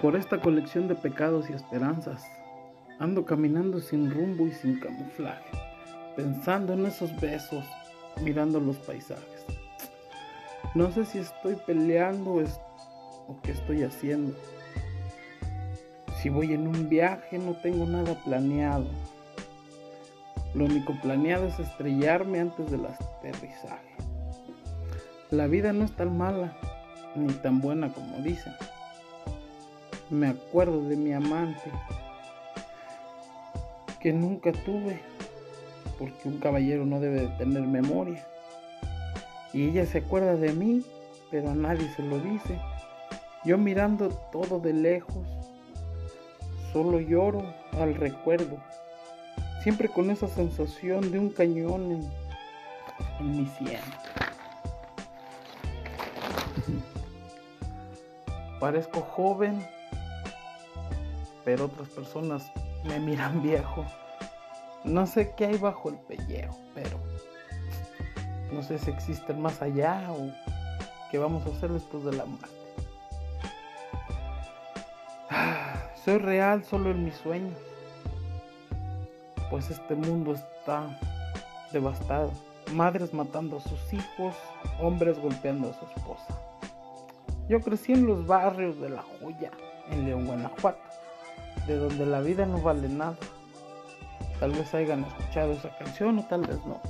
Por esta colección de pecados y esperanzas, ando caminando sin rumbo y sin camuflaje, pensando en esos besos, mirando los paisajes. No sé si estoy peleando o qué estoy haciendo. Si voy en un viaje no tengo nada planeado. Lo único planeado es estrellarme antes del aterrizaje. La vida no es tan mala ni tan buena como dicen me acuerdo de mi amante que nunca tuve, porque un caballero no debe de tener memoria. Y ella se acuerda de mí, pero a nadie se lo dice. Yo mirando todo de lejos, solo lloro al recuerdo, siempre con esa sensación de un cañón en, mi sien. Parezco joven otras personas me miran viejo. No sé qué hay bajo el pellejo, pero no sé si existe más allá o qué vamos a hacer después de la muerte. soy real solo en mis sueños, pues este mundo está devastado. Madres matando a sus hijos, hombres golpeando a su esposa. Yo crecí en los barrios de La Joya, en León, Guanajuato de donde la vida no vale nada. Tal vez hayan escuchado esa canción o tal vez no.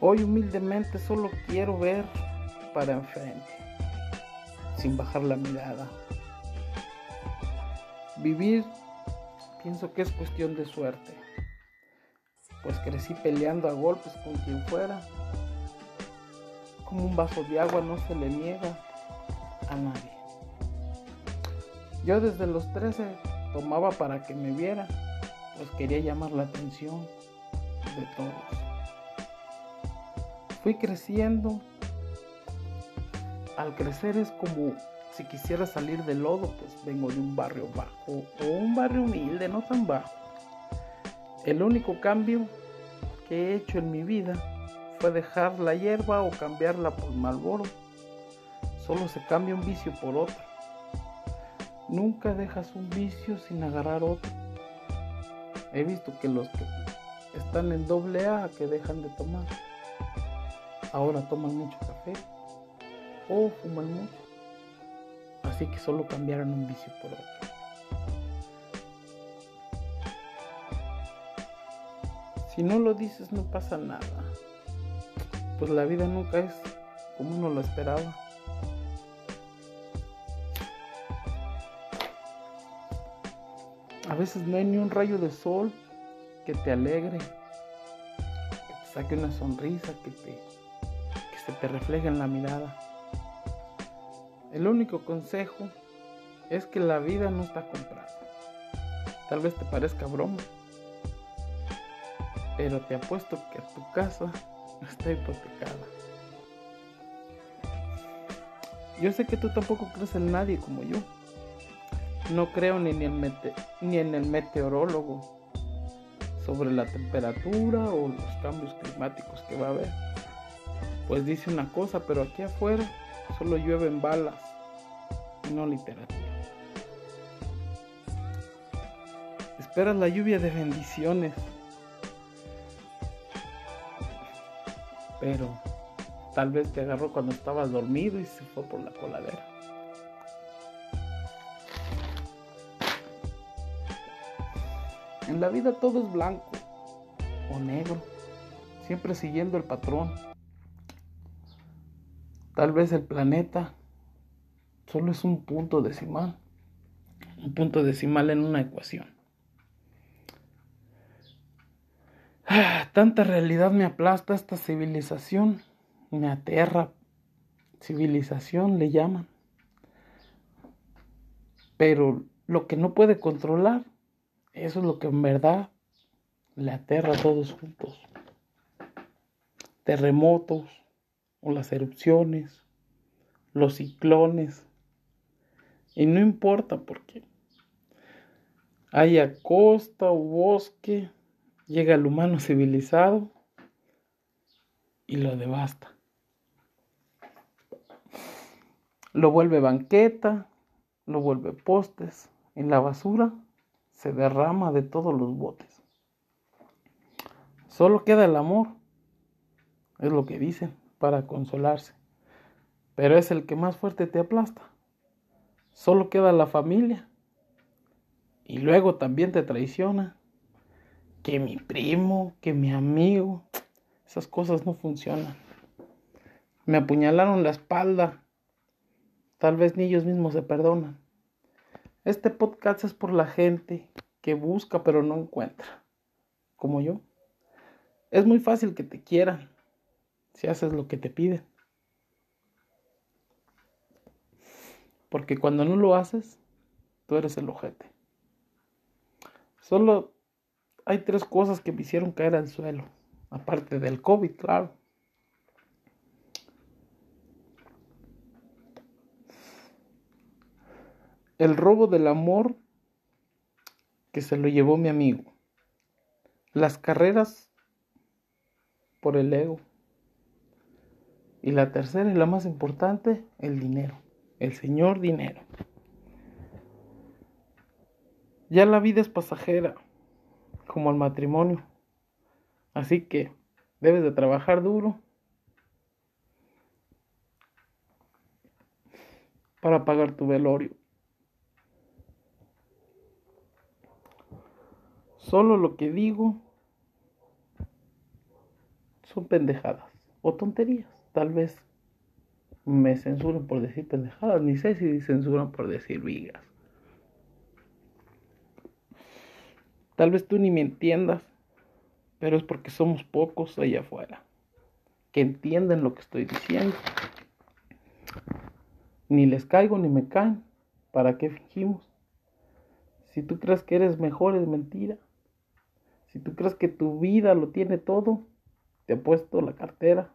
Hoy humildemente solo quiero ver para enfrente, sin bajar la mirada. Vivir pienso que es cuestión de suerte, pues crecí peleando a golpes con quien fuera. Como un vaso de agua no se le niega a nadie. Yo desde los 13 tomaba para que me viera, pues quería llamar la atención de todos. Fui creciendo. Al crecer es como si quisiera salir del lodo, pues vengo de un barrio bajo o un barrio humilde, no tan bajo. El único cambio que he hecho en mi vida fue dejar la hierba o cambiarla por malboro. Solo se cambia un vicio por otro. Nunca dejas un vicio sin agarrar otro. He visto que los que están en doble A que dejan de tomar, ahora toman mucho café o fuman mucho. Así que solo cambiaron un vicio por otro. Si no lo dices no pasa nada. Pues la vida nunca es como uno lo esperaba. A veces no hay ni un rayo de sol que te alegre, que te saque una sonrisa, que, te, que se te refleje en la mirada. El único consejo es que la vida no está comprada. Tal vez te parezca broma, pero te apuesto que tu casa está hipotecada. Yo sé que tú tampoco crees en nadie como yo. No creo ni en, el ni en el meteorólogo sobre la temperatura o los cambios climáticos que va a haber. Pues dice una cosa, pero aquí afuera solo llueven balas y no literatura. Esperas la lluvia de bendiciones, pero tal vez te agarró cuando estabas dormido y se fue por la coladera. En la vida todo es blanco o negro, siempre siguiendo el patrón. Tal vez el planeta solo es un punto decimal, un punto decimal en una ecuación. Ah, tanta realidad me aplasta esta civilización, me aterra. Civilización le llaman. Pero lo que no puede controlar eso es lo que en verdad le aterra a todos juntos. Terremotos o las erupciones, los ciclones. Y no importa porque haya costa o bosque, llega el humano civilizado y lo devasta. Lo vuelve banqueta, lo vuelve postes. En la basura se derrama de todos los botes. Solo queda el amor, es lo que dicen, para consolarse. Pero es el que más fuerte te aplasta. Solo queda la familia. Y luego también te traiciona. Que mi primo, que mi amigo. Esas cosas no funcionan. Me apuñalaron la espalda. Tal vez ni ellos mismos se perdonan. Este podcast es por la gente que busca pero no encuentra. Como yo. Es muy fácil que te quieran si haces lo que te piden. Porque cuando no lo haces, tú eres el ojete. Solo hay tres cosas que me hicieron caer al suelo. Aparte del COVID, claro. El robo del amor que se lo llevó mi amigo. Las carreras por el ego. Y la tercera y la más importante, el dinero. El señor dinero. Ya la vida es pasajera, como el matrimonio. Así que debes de trabajar duro para pagar tu velorio. Solo lo que digo son pendejadas o tonterías. Tal vez me censuran por decir pendejadas, ni sé si censuran por decir vigas. Tal vez tú ni me entiendas, pero es porque somos pocos allá afuera que entienden lo que estoy diciendo. Ni les caigo ni me caen. ¿Para qué fingimos? Si tú crees que eres mejor es mentira. Si tú crees que tu vida lo tiene todo, te he puesto la cartera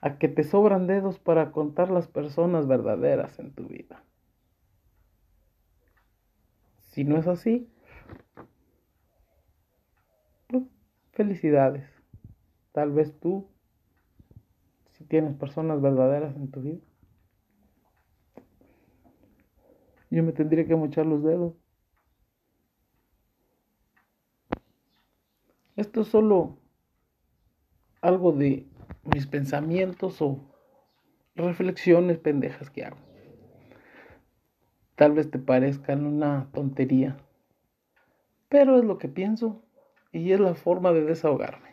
a que te sobran dedos para contar las personas verdaderas en tu vida. Si no es así, pues, felicidades. Tal vez tú, si tienes personas verdaderas en tu vida, yo me tendría que mochar los dedos. Esto es solo algo de mis pensamientos o reflexiones pendejas que hago. Tal vez te parezcan una tontería, pero es lo que pienso y es la forma de desahogarme.